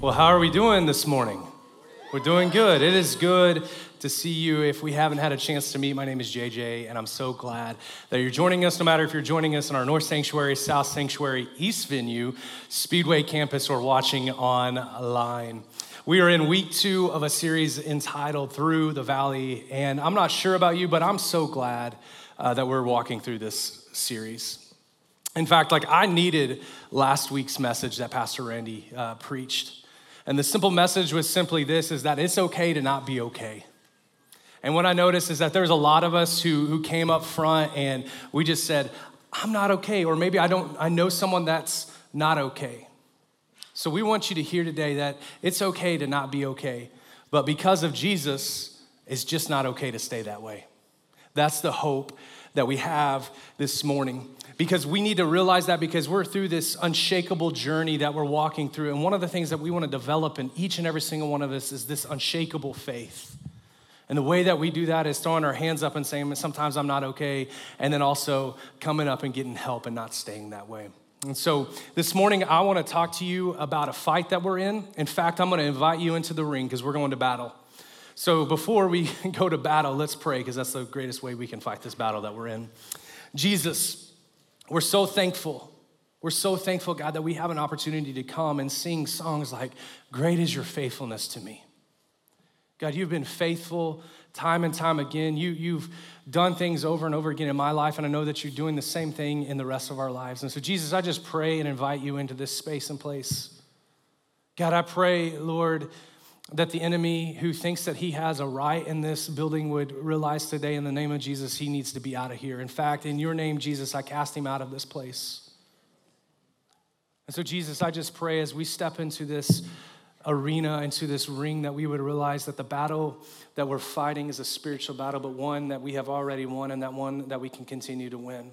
Well, how are we doing this morning? We're doing good. It is good to see you. If we haven't had a chance to meet, my name is JJ, and I'm so glad that you're joining us, no matter if you're joining us in our North Sanctuary, South Sanctuary, East Venue, Speedway Campus, or watching online. We are in week two of a series entitled Through the Valley, and I'm not sure about you, but I'm so glad uh, that we're walking through this series. In fact, like I needed last week's message that Pastor Randy uh, preached. And the simple message was simply this is that it's okay to not be okay. And what I noticed is that there's a lot of us who, who came up front and we just said, I'm not okay, or maybe I don't, I know someone that's not okay. So we want you to hear today that it's okay to not be okay, but because of Jesus, it's just not okay to stay that way. That's the hope that we have this morning because we need to realize that because we're through this unshakable journey that we're walking through. And one of the things that we want to develop in each and every single one of us is this unshakable faith. And the way that we do that is throwing our hands up and saying, Sometimes I'm not okay, and then also coming up and getting help and not staying that way. And so this morning, I want to talk to you about a fight that we're in. In fact, I'm going to invite you into the ring because we're going to battle. So before we go to battle, let's pray because that's the greatest way we can fight this battle that we're in. Jesus, we're so thankful. We're so thankful, God, that we have an opportunity to come and sing songs like, Great is your faithfulness to me. God, you've been faithful time and time again. You, you've done things over and over again in my life, and I know that you're doing the same thing in the rest of our lives. And so, Jesus, I just pray and invite you into this space and place. God, I pray, Lord, that the enemy who thinks that he has a right in this building would realize today in the name of Jesus he needs to be out of here. In fact, in your name, Jesus, I cast him out of this place. And so, Jesus, I just pray as we step into this arena, into this ring, that we would realize that the battle that we're fighting is a spiritual battle, but one that we have already won and that one that we can continue to win.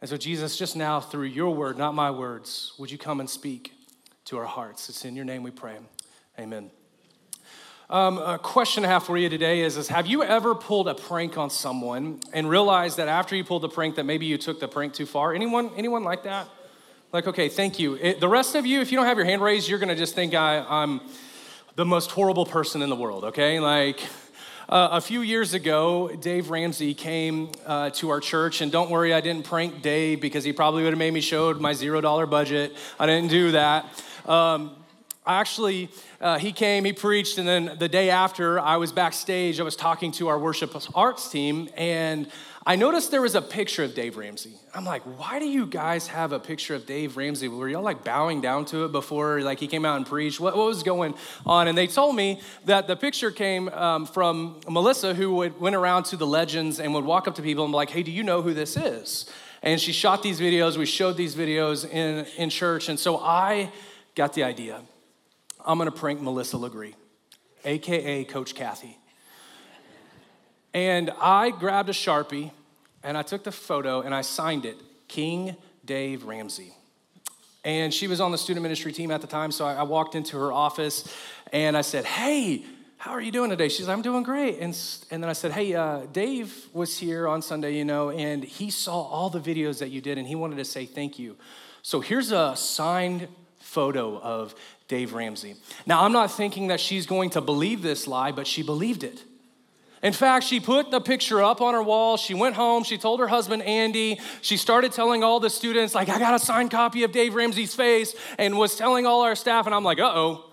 And so, Jesus, just now through your word, not my words, would you come and speak to our hearts? It's in your name we pray. Amen. Um, a question I have for you today is, is Have you ever pulled a prank on someone and realized that after you pulled the prank that maybe you took the prank too far? Anyone, anyone like that? Like, okay, thank you. It, the rest of you, if you don't have your hand raised, you're gonna just think I, I'm the most horrible person in the world, okay? Like, uh, a few years ago, Dave Ramsey came uh, to our church, and don't worry, I didn't prank Dave because he probably would have made me show my zero dollar budget. I didn't do that. Um, actually, uh, he came, he preached, and then the day after, I was backstage. I was talking to our worship arts team, and I noticed there was a picture of Dave Ramsey. I'm like, why do you guys have a picture of Dave Ramsey? Were y'all like bowing down to it before like he came out and preached? What, what was going on? And they told me that the picture came um, from Melissa, who would, went around to the legends and would walk up to people and be like, hey, do you know who this is? And she shot these videos. We showed these videos in, in church. And so I got the idea. I'm gonna prank Melissa Legree, AKA Coach Kathy. And I grabbed a Sharpie and I took the photo and I signed it King Dave Ramsey. And she was on the student ministry team at the time, so I walked into her office and I said, Hey, how are you doing today? She's like, I'm doing great. And, and then I said, Hey, uh, Dave was here on Sunday, you know, and he saw all the videos that you did and he wanted to say thank you. So here's a signed photo of Dave Ramsey. Now, I'm not thinking that she's going to believe this lie, but she believed it. In fact, she put the picture up on her wall. She went home. She told her husband, Andy. She started telling all the students, like, I got a signed copy of Dave Ramsey's face, and was telling all our staff. And I'm like, uh oh.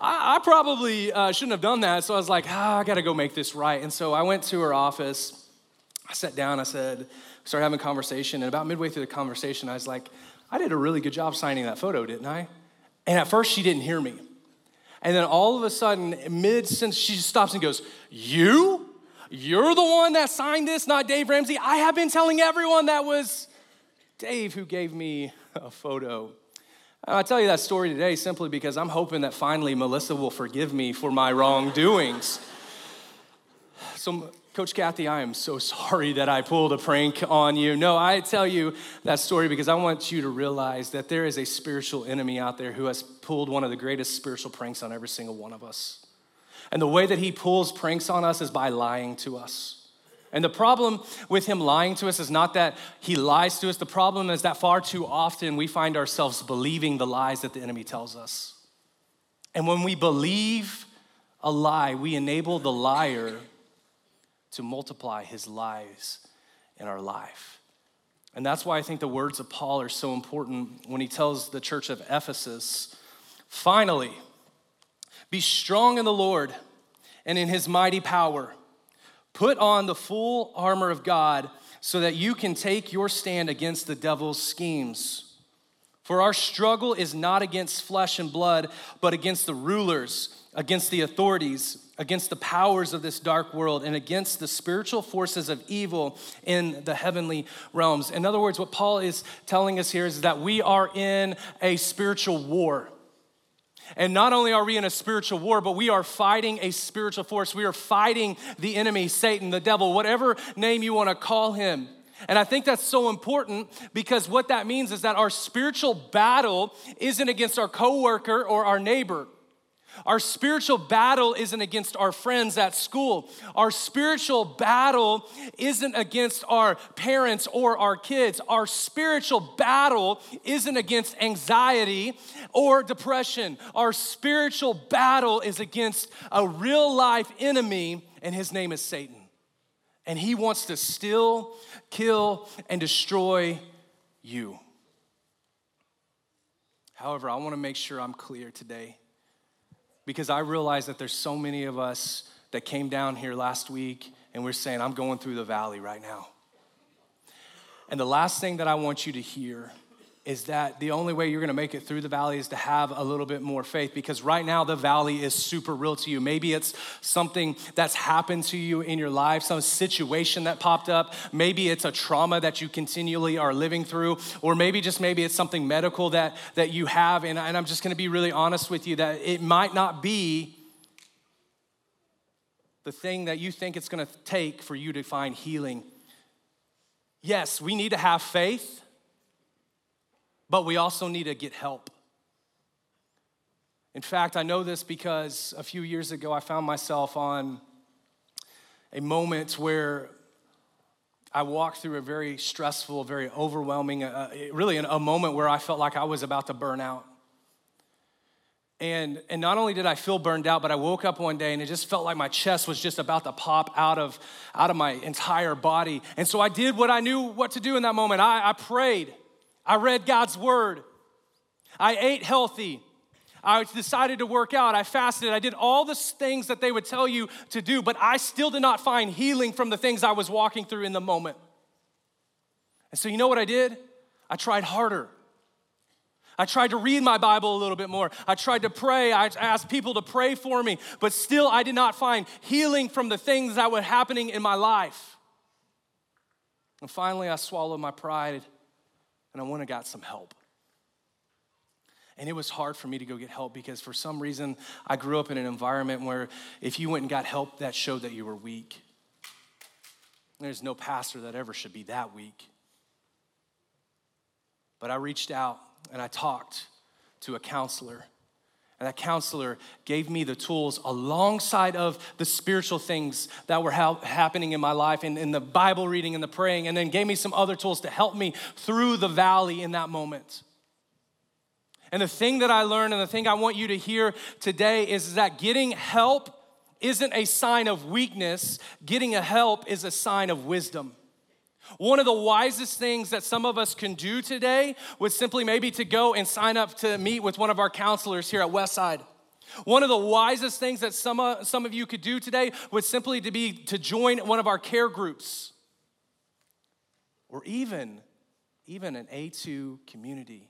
I, I, probably uh, shouldn't have done that. So I was like, ah, I got to go make this right. And so I went to her office. I sat down. I said, started having a conversation. And about midway through the conversation, I was like, I did a really good job signing that photo, didn't I? And at first, she didn't hear me. And then all of a sudden, mid sentence, she stops and goes, You? You're the one that signed this, not Dave Ramsey. I have been telling everyone that was Dave who gave me a photo. And I tell you that story today simply because I'm hoping that finally Melissa will forgive me for my wrongdoings. So, Coach Kathy, I am so sorry that I pulled a prank on you. No, I tell you that story because I want you to realize that there is a spiritual enemy out there who has pulled one of the greatest spiritual pranks on every single one of us. And the way that he pulls pranks on us is by lying to us. And the problem with him lying to us is not that he lies to us. The problem is that far too often we find ourselves believing the lies that the enemy tells us. And when we believe a lie, we enable the liar to multiply his lives in our life. And that's why I think the words of Paul are so important when he tells the church of Ephesus finally, be strong in the Lord and in his mighty power. Put on the full armor of God so that you can take your stand against the devil's schemes. For our struggle is not against flesh and blood, but against the rulers, against the authorities, against the powers of this dark world, and against the spiritual forces of evil in the heavenly realms. In other words, what Paul is telling us here is that we are in a spiritual war. And not only are we in a spiritual war, but we are fighting a spiritual force. We are fighting the enemy, Satan, the devil, whatever name you want to call him. And I think that's so important because what that means is that our spiritual battle isn't against our coworker or our neighbor. Our spiritual battle isn't against our friends at school. Our spiritual battle isn't against our parents or our kids. Our spiritual battle isn't against anxiety or depression. Our spiritual battle is against a real life enemy, and his name is Satan. And he wants to steal, kill, and destroy you. However, I want to make sure I'm clear today because I realize that there's so many of us that came down here last week and we're saying, I'm going through the valley right now. And the last thing that I want you to hear is that the only way you're gonna make it through the valley is to have a little bit more faith because right now the valley is super real to you. Maybe it's something that's happened to you in your life, some situation that popped up. Maybe it's a trauma that you continually are living through, or maybe just maybe it's something medical that, that you have. And, and I'm just gonna be really honest with you that it might not be the thing that you think it's gonna take for you to find healing. Yes, we need to have faith but we also need to get help. In fact, I know this because a few years ago I found myself on a moment where I walked through a very stressful, very overwhelming, uh, really a moment where I felt like I was about to burn out. And, and not only did I feel burned out, but I woke up one day and it just felt like my chest was just about to pop out of, out of my entire body. And so I did what I knew what to do in that moment. I, I prayed. I read God's word. I ate healthy. I decided to work out. I fasted. I did all the things that they would tell you to do, but I still did not find healing from the things I was walking through in the moment. And so, you know what I did? I tried harder. I tried to read my Bible a little bit more. I tried to pray. I asked people to pray for me, but still I did not find healing from the things that were happening in my life. And finally, I swallowed my pride and I went and got some help. And it was hard for me to go get help because for some reason I grew up in an environment where if you went and got help, that showed that you were weak. There's no pastor that ever should be that weak. But I reached out and I talked to a counselor that counselor gave me the tools alongside of the spiritual things that were ha- happening in my life and in the Bible reading and the praying, and then gave me some other tools to help me through the valley in that moment. And the thing that I learned and the thing I want you to hear today is that getting help isn't a sign of weakness, getting a help is a sign of wisdom. One of the wisest things that some of us can do today was simply maybe to go and sign up to meet with one of our counselors here at Westside. One of the wisest things that some, uh, some of you could do today was simply to be to join one of our care groups or even even an A2 community.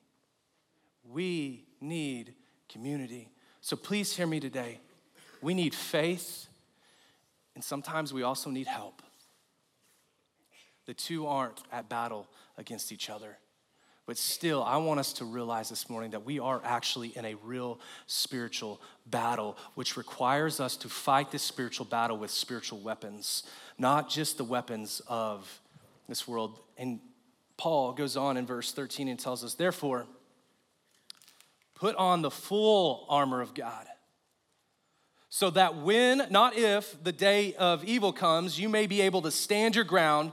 We need community. So please hear me today. We need faith and sometimes we also need help. The two aren't at battle against each other. But still, I want us to realize this morning that we are actually in a real spiritual battle, which requires us to fight this spiritual battle with spiritual weapons, not just the weapons of this world. And Paul goes on in verse 13 and tells us, therefore, put on the full armor of God so that when, not if, the day of evil comes, you may be able to stand your ground.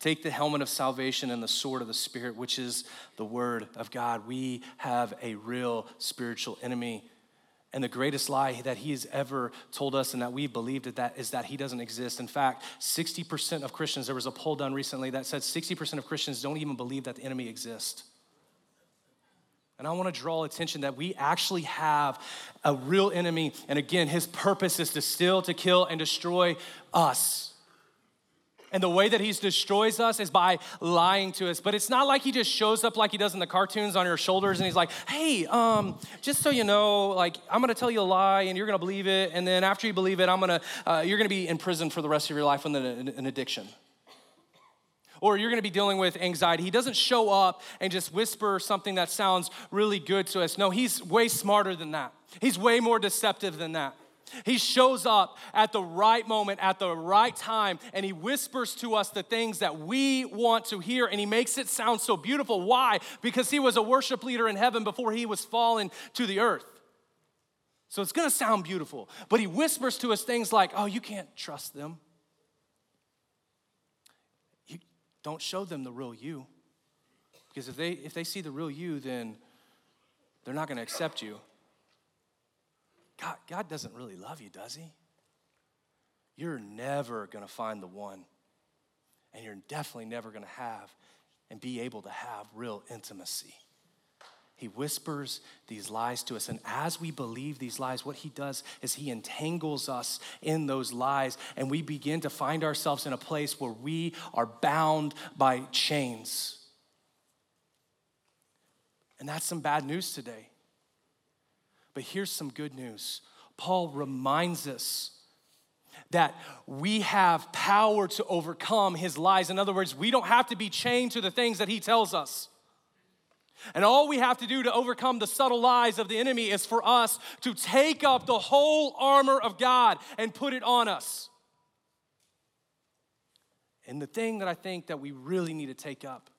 Take the helmet of salvation and the sword of the Spirit, which is the word of God. We have a real spiritual enemy. And the greatest lie that he has ever told us and that we believed that, that is that he doesn't exist. In fact, 60% of Christians, there was a poll done recently that said 60% of Christians don't even believe that the enemy exists. And I want to draw attention that we actually have a real enemy. And again, his purpose is to steal, to kill, and destroy us. And the way that he destroys us is by lying to us. But it's not like he just shows up like he does in the cartoons on your shoulders and he's like, hey, um, just so you know, like, I'm gonna tell you a lie and you're gonna believe it. And then after you believe it, I'm gonna, uh, you're gonna be in prison for the rest of your life with an, an addiction. Or you're gonna be dealing with anxiety. He doesn't show up and just whisper something that sounds really good to us. No, he's way smarter than that. He's way more deceptive than that. He shows up at the right moment, at the right time, and he whispers to us the things that we want to hear, and he makes it sound so beautiful. Why? Because he was a worship leader in heaven before he was fallen to the earth. So it's gonna sound beautiful, but he whispers to us things like, oh, you can't trust them. You don't show them the real you. Because if they if they see the real you, then they're not gonna accept you. God, God doesn't really love you, does He? You're never going to find the one. And you're definitely never going to have and be able to have real intimacy. He whispers these lies to us. And as we believe these lies, what he does is he entangles us in those lies. And we begin to find ourselves in a place where we are bound by chains. And that's some bad news today. But here's some good news Paul reminds us that we have power to overcome his lies. In other words, we don't have to be chained to the things that he tells us. And all we have to do to overcome the subtle lies of the enemy is for us to take up the whole armor of God and put it on us. And the thing that I think that we really need to take up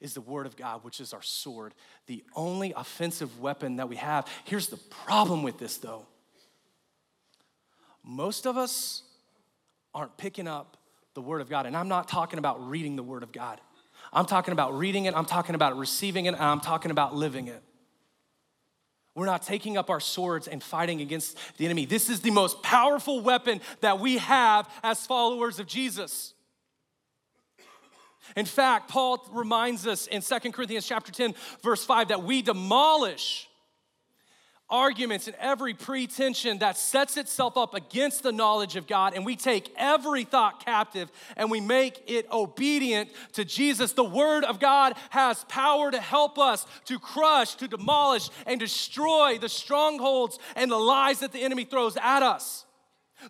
is the Word of God, which is our sword, the only offensive weapon that we have. Here's the problem with this, though most of us aren't picking up the Word of God. And I'm not talking about reading the Word of God, I'm talking about reading it, I'm talking about receiving it, and I'm talking about living it. We're not taking up our swords and fighting against the enemy. This is the most powerful weapon that we have as followers of Jesus. In fact, Paul reminds us in 2 Corinthians chapter 10, verse 5, that we demolish arguments and every pretension that sets itself up against the knowledge of God, and we take every thought captive and we make it obedient to Jesus. The Word of God has power to help us to crush, to demolish, and destroy the strongholds and the lies that the enemy throws at us.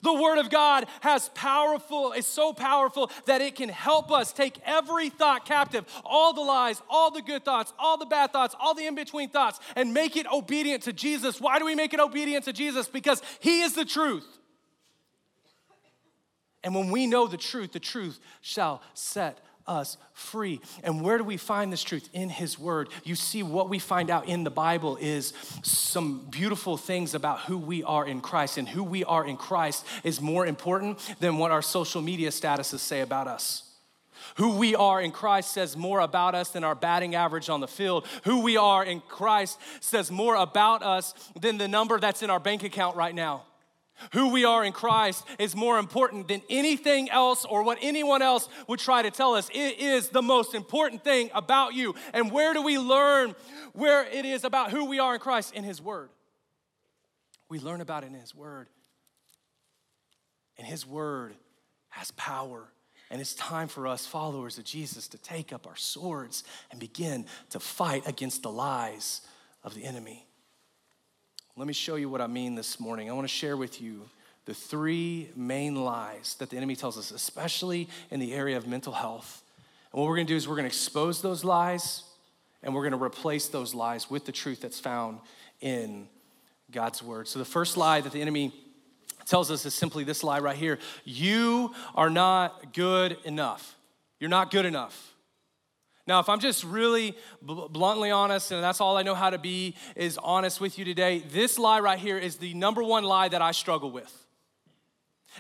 The Word of God has powerful, is so powerful that it can help us take every thought captive, all the lies, all the good thoughts, all the bad thoughts, all the in between thoughts, and make it obedient to Jesus. Why do we make it obedient to Jesus? Because He is the truth. And when we know the truth, the truth shall set us free. And where do we find this truth? In His Word. You see, what we find out in the Bible is some beautiful things about who we are in Christ. And who we are in Christ is more important than what our social media statuses say about us. Who we are in Christ says more about us than our batting average on the field. Who we are in Christ says more about us than the number that's in our bank account right now. Who we are in Christ is more important than anything else or what anyone else would try to tell us. It is the most important thing about you. And where do we learn where it is about who we are in Christ? In His Word. We learn about it in His Word. And His Word has power. And it's time for us, followers of Jesus, to take up our swords and begin to fight against the lies of the enemy. Let me show you what I mean this morning. I want to share with you the three main lies that the enemy tells us, especially in the area of mental health. And what we're gonna do is we're gonna expose those lies and we're gonna replace those lies with the truth that's found in God's word. So the first lie that the enemy tells us is simply this lie right here You are not good enough. You're not good enough. Now, if I'm just really bluntly honest, and that's all I know how to be, is honest with you today, this lie right here is the number one lie that I struggle with.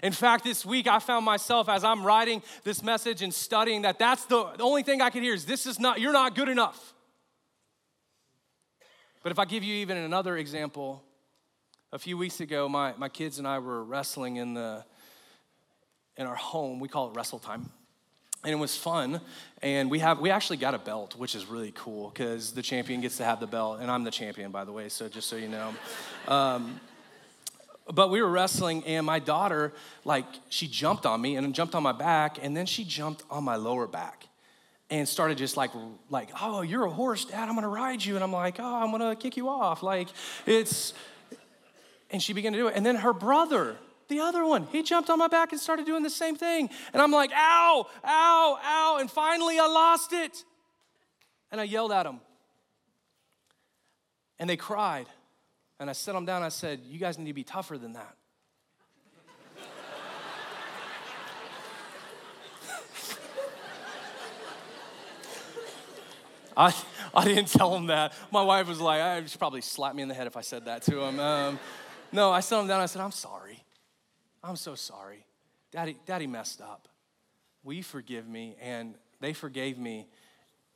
In fact, this week I found myself as I'm writing this message and studying that that's the, the only thing I could hear is this is not, you're not good enough. But if I give you even another example, a few weeks ago, my, my kids and I were wrestling in, the, in our home. We call it wrestle time. And it was fun. And we, have, we actually got a belt, which is really cool because the champion gets to have the belt. And I'm the champion, by the way, so just so you know. Um, but we were wrestling and my daughter like she jumped on me and jumped on my back and then she jumped on my lower back and started just like like oh you're a horse dad i'm gonna ride you and i'm like oh i'm gonna kick you off like it's and she began to do it and then her brother the other one he jumped on my back and started doing the same thing and i'm like ow ow ow and finally i lost it and i yelled at them and they cried and I set them down. I said, You guys need to be tougher than that. I, I didn't tell him that. My wife was like, I should probably slap me in the head if I said that to him. Um, no, I set him down. I said, I'm sorry. I'm so sorry. Daddy, Daddy messed up. Will you forgive me? And they forgave me.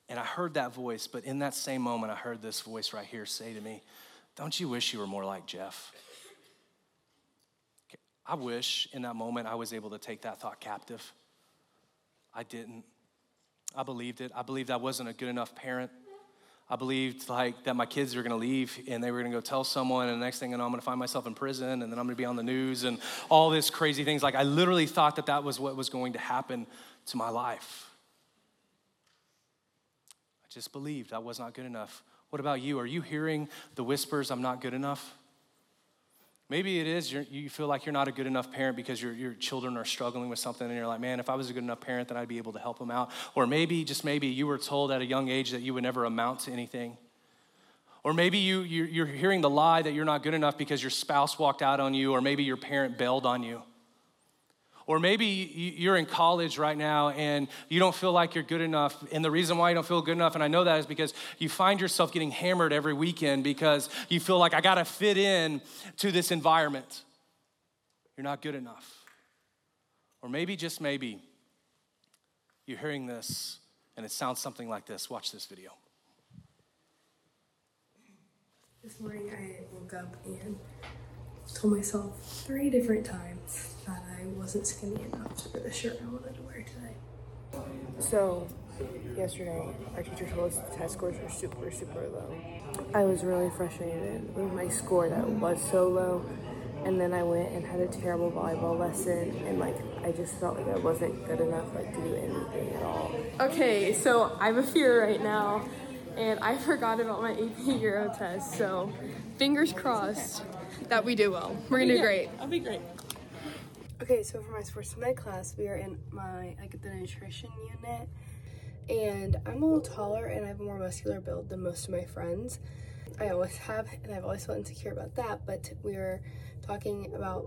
And I heard that voice, but in that same moment, I heard this voice right here say to me, don't you wish you were more like Jeff? I wish in that moment I was able to take that thought captive. I didn't. I believed it. I believed I wasn't a good enough parent. I believed like that my kids were gonna leave and they were gonna go tell someone, and the next thing you know, I'm gonna find myself in prison, and then I'm gonna be on the news and all this crazy things. Like I literally thought that that was what was going to happen to my life. I just believed I was not good enough. What about you? Are you hearing the whispers, I'm not good enough? Maybe it is you feel like you're not a good enough parent because your, your children are struggling with something and you're like, man, if I was a good enough parent, then I'd be able to help them out. Or maybe, just maybe, you were told at a young age that you would never amount to anything. Or maybe you, you're hearing the lie that you're not good enough because your spouse walked out on you, or maybe your parent bailed on you. Or maybe you're in college right now and you don't feel like you're good enough. And the reason why you don't feel good enough, and I know that is because you find yourself getting hammered every weekend because you feel like I gotta fit in to this environment. You're not good enough. Or maybe, just maybe, you're hearing this and it sounds something like this. Watch this video. This morning I woke up and told myself three different times I wasn't skinny enough for the shirt I wanted to wear today. So, yesterday, our teacher told us the test scores were super, super low. I was really frustrated with my score that was so low. And then I went and had a terrible volleyball lesson, and like I just felt like I wasn't good enough like to do anything at all. Okay, so I have a fear right now, and I forgot about my AP Euro test. So, fingers crossed that we do well. We're gonna do great. I'll be great. Okay, so for my sports med class, we are in my like the nutrition unit, and I'm a little taller and I have a more muscular build than most of my friends. I always have, and I've always felt insecure about that. But we were talking about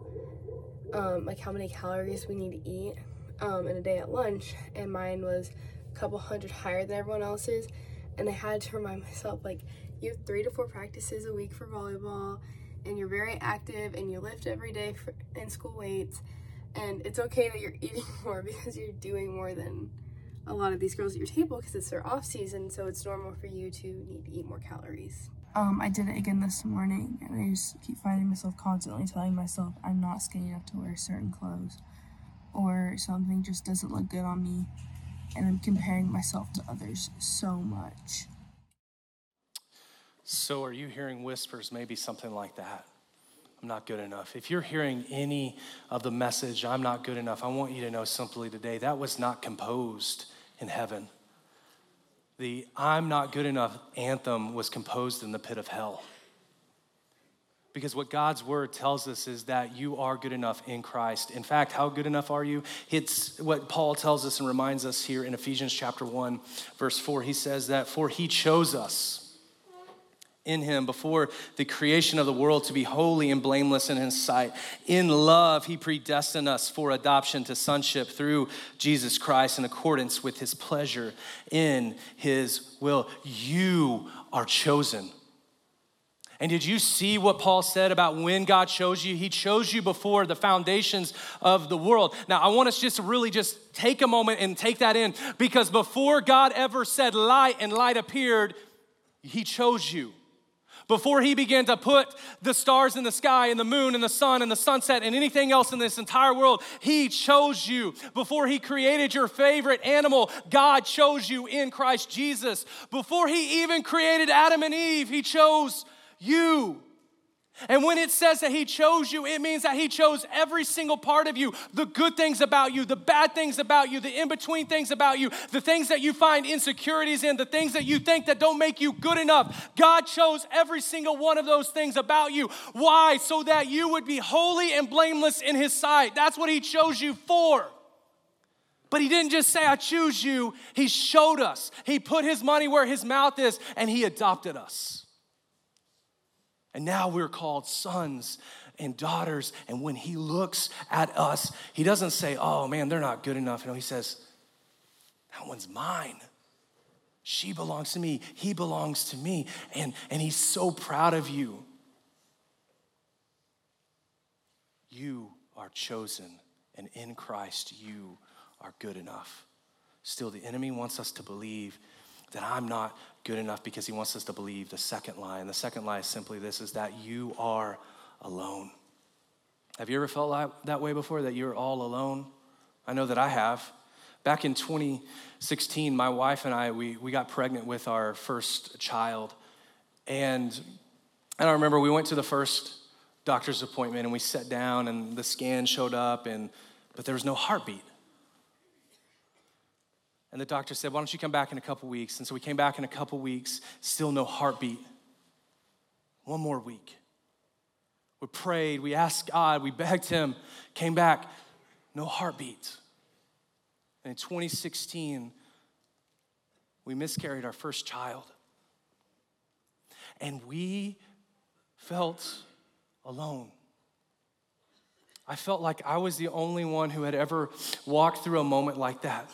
um, like how many calories we need to eat um, in a day at lunch, and mine was a couple hundred higher than everyone else's. And I had to remind myself like you have three to four practices a week for volleyball and you're very active and you lift every day for, in school weights and it's okay that you're eating more because you're doing more than a lot of these girls at your table because it's their off season so it's normal for you to need to eat more calories um, I did it again this morning and I just keep finding myself constantly telling myself I'm not skinny enough to wear certain clothes or something just doesn't look good on me and I'm comparing myself to others so much. So, are you hearing whispers, maybe something like that? I'm not good enough. If you're hearing any of the message, I'm not good enough, I want you to know simply today that was not composed in heaven. The I'm not good enough anthem was composed in the pit of hell. Because what God's word tells us is that you are good enough in Christ. In fact, how good enough are you? It's what Paul tells us and reminds us here in Ephesians chapter 1, verse 4. He says that, For he chose us in him before the creation of the world to be holy and blameless in his sight. In love, he predestined us for adoption to sonship through Jesus Christ in accordance with his pleasure in his will. You are chosen. And did you see what Paul said about when God chose you? He chose you before the foundations of the world. Now, I want us just to really just take a moment and take that in because before God ever said light and light appeared, he chose you. Before he began to put the stars in the sky and the moon and the sun and the sunset and anything else in this entire world, he chose you. Before he created your favorite animal, God chose you in Christ Jesus. Before he even created Adam and Eve, he chose you. And when it says that He chose you, it means that He chose every single part of you the good things about you, the bad things about you, the in between things about you, the things that you find insecurities in, the things that you think that don't make you good enough. God chose every single one of those things about you. Why? So that you would be holy and blameless in His sight. That's what He chose you for. But he didn't just say, I choose you. He showed us. He put his money where his mouth is, and he adopted us. And now we're called sons and daughters. And when he looks at us, he doesn't say, oh man, they're not good enough. No, he says, that one's mine. She belongs to me. He belongs to me. And, and he's so proud of you. You are chosen, and in Christ, you are good enough. Still, the enemy wants us to believe that I'm not good enough because he wants us to believe the second lie. And the second lie is simply this is that you are alone. Have you ever felt that way before, that you're all alone? I know that I have. Back in 2016, my wife and I, we, we got pregnant with our first child. And and I remember, we went to the first doctor's appointment and we sat down and the scan showed up, and, but there was no heartbeat. And the doctor said, Why don't you come back in a couple weeks? And so we came back in a couple weeks, still no heartbeat. One more week. We prayed, we asked God, we begged Him, came back, no heartbeat. And in 2016, we miscarried our first child. And we felt alone. I felt like I was the only one who had ever walked through a moment like that.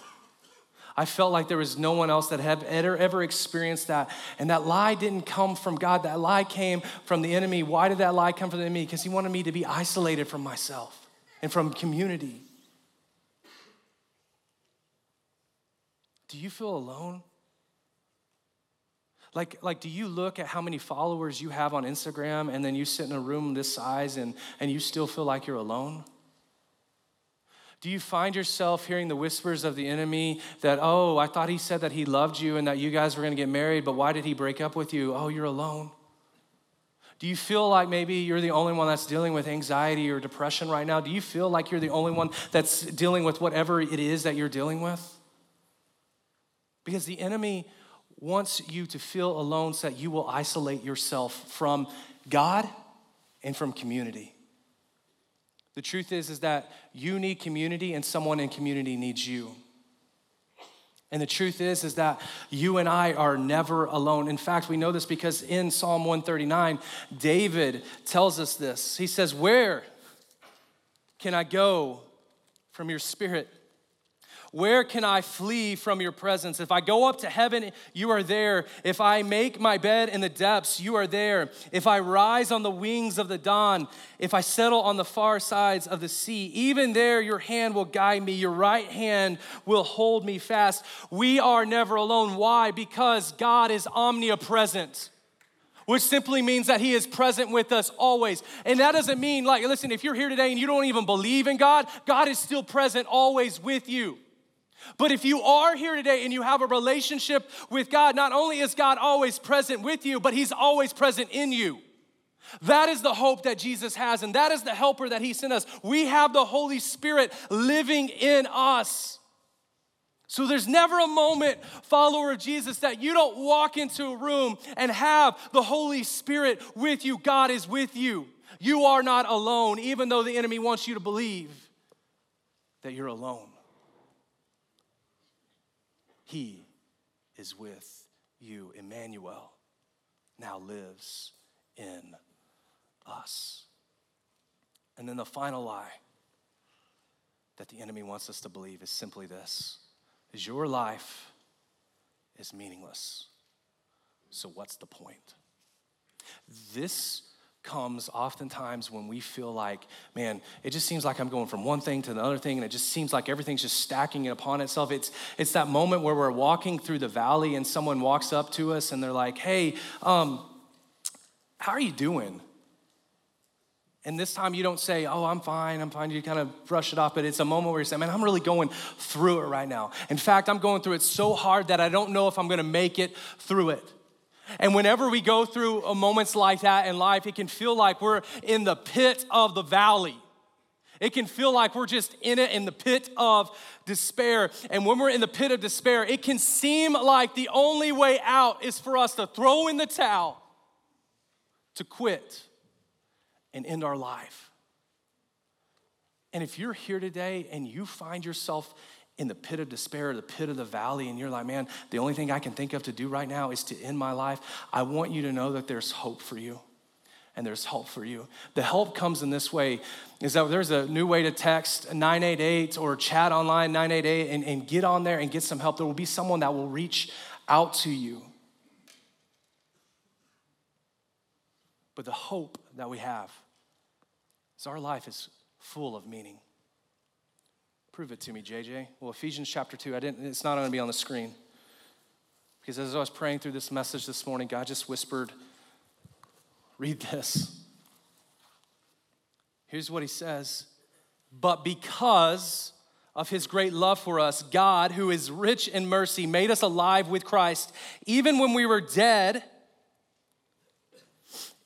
I felt like there was no one else that had ever, ever experienced that. And that lie didn't come from God, that lie came from the enemy. Why did that lie come from the enemy? Because he wanted me to be isolated from myself and from community. Do you feel alone? Like, like, do you look at how many followers you have on Instagram and then you sit in a room this size and, and you still feel like you're alone? Do you find yourself hearing the whispers of the enemy that, oh, I thought he said that he loved you and that you guys were going to get married, but why did he break up with you? Oh, you're alone. Do you feel like maybe you're the only one that's dealing with anxiety or depression right now? Do you feel like you're the only one that's dealing with whatever it is that you're dealing with? Because the enemy wants you to feel alone so that you will isolate yourself from God and from community. The truth is is that you need community and someone in community needs you. And the truth is is that you and I are never alone. In fact, we know this because in Psalm 139, David tells us this. He says, "Where can I go from your spirit?" Where can I flee from your presence? If I go up to heaven, you are there. If I make my bed in the depths, you are there. If I rise on the wings of the dawn, if I settle on the far sides of the sea, even there your hand will guide me, your right hand will hold me fast. We are never alone. Why? Because God is omnipresent which simply means that He is present with us always. And that doesn't mean, like, listen, if you're here today and you don't even believe in God, God is still present always with you. But if you are here today and you have a relationship with God, not only is God always present with you, but He's always present in you. That is the hope that Jesus has, and that is the helper that He sent us. We have the Holy Spirit living in us. So there's never a moment, follower of Jesus, that you don't walk into a room and have the Holy Spirit with you. God is with you. You are not alone, even though the enemy wants you to believe that you're alone. He is with you. Emmanuel now lives in us. And then the final lie that the enemy wants us to believe is simply this is your life is meaningless. So what's the point? This comes oftentimes when we feel like, man, it just seems like I'm going from one thing to another thing, and it just seems like everything's just stacking it upon itself. It's it's that moment where we're walking through the valley and someone walks up to us and they're like, hey, um, how are you doing? And this time you don't say, Oh, I'm fine, I'm fine. You kind of brush it off, but it's a moment where you say, Man, I'm really going through it right now. In fact, I'm going through it so hard that I don't know if I'm gonna make it through it. And whenever we go through uh, moments like that in life, it can feel like we're in the pit of the valley. It can feel like we're just in it in the pit of despair. And when we're in the pit of despair, it can seem like the only way out is for us to throw in the towel, to quit, and end our life. And if you're here today and you find yourself in the pit of despair, the pit of the valley, and you're like, man, the only thing I can think of to do right now is to end my life, I want you to know that there's hope for you. And there's help for you. The help comes in this way is that there's a new way to text 988 or chat online 988 and, and get on there and get some help. There will be someone that will reach out to you. But the hope that we have is our life is full of meaning. Prove it to me, JJ. Well, Ephesians chapter 2, I didn't, it's not going to be on the screen. Because as I was praying through this message this morning, God just whispered, read this. Here's what he says But because of his great love for us, God, who is rich in mercy, made us alive with Christ, even when we were dead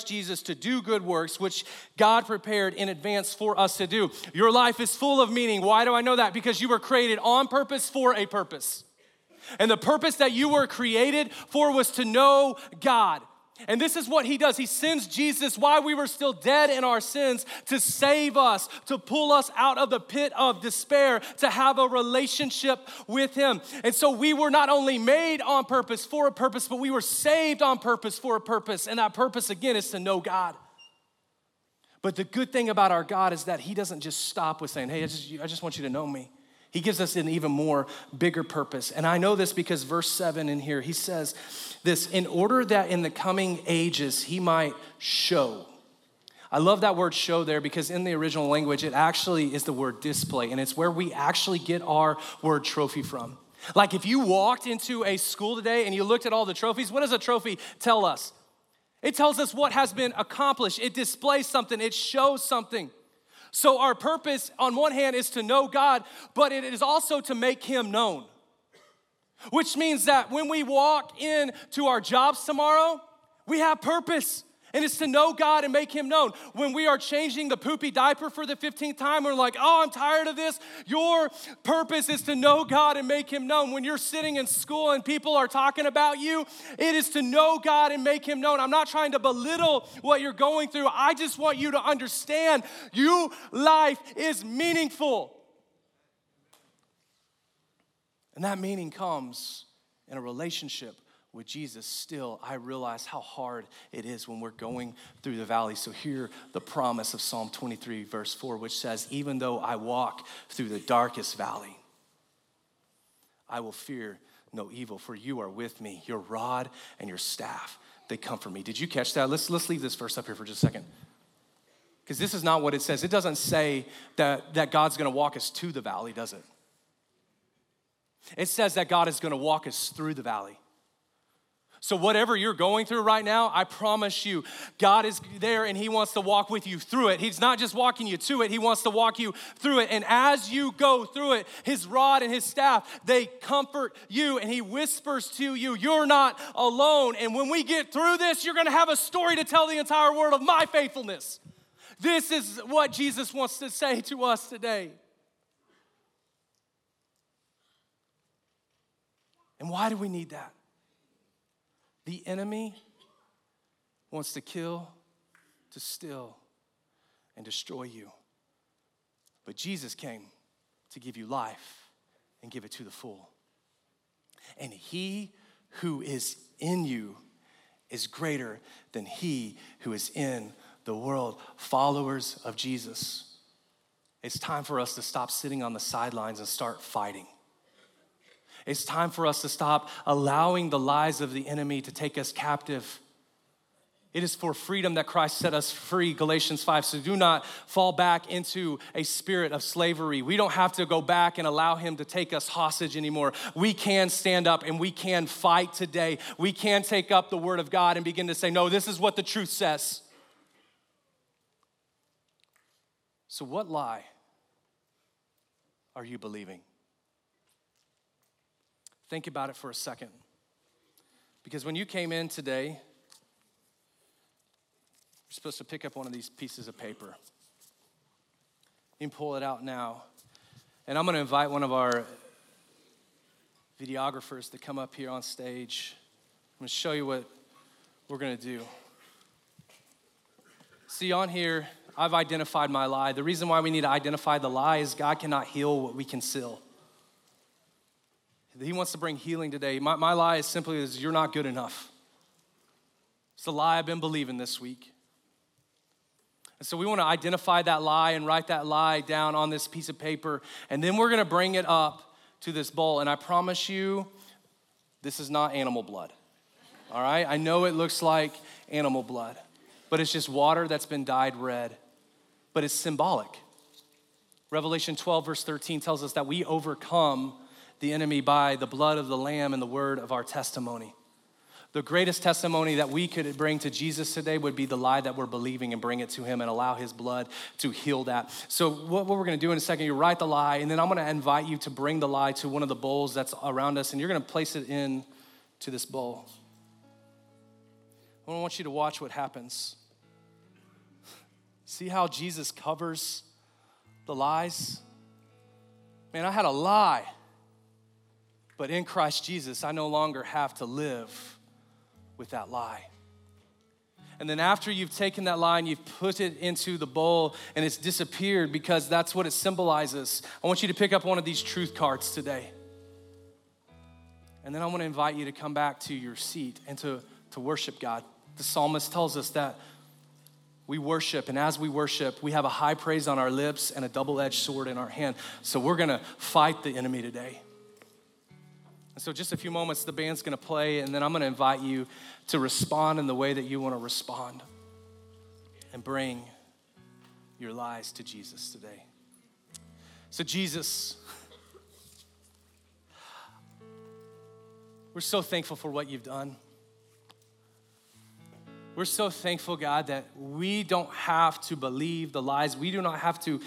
Christ Jesus to do good works, which God prepared in advance for us to do. Your life is full of meaning. Why do I know that? Because you were created on purpose for a purpose. And the purpose that you were created for was to know God. And this is what he does. He sends Jesus while we were still dead in our sins to save us, to pull us out of the pit of despair, to have a relationship with him. And so we were not only made on purpose for a purpose, but we were saved on purpose for a purpose. And that purpose, again, is to know God. But the good thing about our God is that he doesn't just stop with saying, Hey, I just, I just want you to know me. He gives us an even more bigger purpose. And I know this because verse 7 in here, he says this in order that in the coming ages he might show. I love that word show there because in the original language, it actually is the word display, and it's where we actually get our word trophy from. Like if you walked into a school today and you looked at all the trophies, what does a trophy tell us? It tells us what has been accomplished, it displays something, it shows something. So, our purpose, on one hand, is to know God, but it is also to make Him known. Which means that when we walk into our jobs tomorrow, we have purpose. And it's to know God and make Him known. When we are changing the poopy diaper for the 15th time, we're like, oh, I'm tired of this. Your purpose is to know God and make Him known. When you're sitting in school and people are talking about you, it is to know God and make Him known. I'm not trying to belittle what you're going through. I just want you to understand you life is meaningful. And that meaning comes in a relationship with Jesus, still, I realize how hard it is when we're going through the valley. So, hear the promise of Psalm 23, verse 4, which says, Even though I walk through the darkest valley, I will fear no evil, for you are with me. Your rod and your staff, they comfort me. Did you catch that? Let's, let's leave this verse up here for just a second. Because this is not what it says. It doesn't say that, that God's gonna walk us to the valley, does it? It says that God is gonna walk us through the valley. So, whatever you're going through right now, I promise you, God is there and He wants to walk with you through it. He's not just walking you to it, He wants to walk you through it. And as you go through it, His rod and His staff, they comfort you and He whispers to you, You're not alone. And when we get through this, you're gonna have a story to tell the entire world of my faithfulness. This is what Jesus wants to say to us today. And why do we need that? The enemy wants to kill, to steal, and destroy you. But Jesus came to give you life and give it to the full. And he who is in you is greater than he who is in the world. Followers of Jesus, it's time for us to stop sitting on the sidelines and start fighting. It's time for us to stop allowing the lies of the enemy to take us captive. It is for freedom that Christ set us free, Galatians 5. So do not fall back into a spirit of slavery. We don't have to go back and allow him to take us hostage anymore. We can stand up and we can fight today. We can take up the word of God and begin to say, No, this is what the truth says. So, what lie are you believing? Think about it for a second. Because when you came in today, you're supposed to pick up one of these pieces of paper. You can pull it out now. And I'm going to invite one of our videographers to come up here on stage. I'm going to show you what we're going to do. See, on here, I've identified my lie. The reason why we need to identify the lie is God cannot heal what we conceal. He wants to bring healing today. My, my lie is simply is you're not good enough. It's the lie I've been believing this week. And so we want to identify that lie and write that lie down on this piece of paper. And then we're going to bring it up to this bowl. And I promise you, this is not animal blood. All right? I know it looks like animal blood, but it's just water that's been dyed red. But it's symbolic. Revelation 12, verse 13 tells us that we overcome the enemy by the blood of the Lamb and the word of our testimony. The greatest testimony that we could bring to Jesus today would be the lie that we're believing and bring it to Him and allow His blood to heal that. So, what, we're gonna do in a second, you write the lie, and then I'm gonna invite you to bring the lie to one of the bowls that's around us, and you're gonna place it in to this bowl. I want you to watch what happens. See how Jesus covers the lies? Man, I had a lie but in Christ Jesus, I no longer have to live with that lie. And then after you've taken that lie and you've put it into the bowl and it's disappeared because that's what it symbolizes, I want you to pick up one of these truth cards today. And then I want to invite you to come back to your seat and to, to worship God. The psalmist tells us that we worship, and as we worship, we have a high praise on our lips and a double edged sword in our hand. So we're gonna fight the enemy today. So, just a few moments, the band's gonna play, and then I'm gonna invite you to respond in the way that you wanna respond and bring your lies to Jesus today. So, Jesus, we're so thankful for what you've done. We're so thankful, God, that we don't have to believe the lies. We do not have to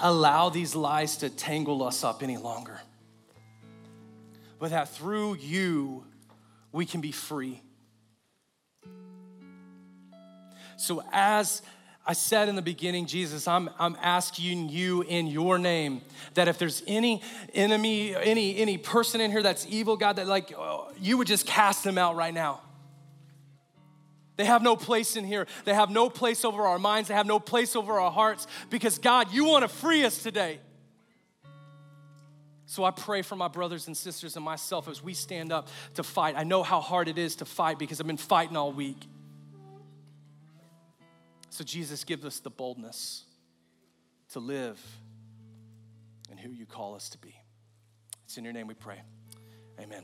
allow these lies to tangle us up any longer but that through you, we can be free. So, as I said in the beginning, Jesus, I'm, I'm asking you in your name that if there's any enemy, any, any person in here that's evil, God, that like oh, you would just cast them out right now. They have no place in here. They have no place over our minds. They have no place over our hearts because God, you want to free us today. So I pray for my brothers and sisters and myself as we stand up to fight. I know how hard it is to fight because I've been fighting all week. So, Jesus, give us the boldness to live in who you call us to be. It's in your name we pray. Amen.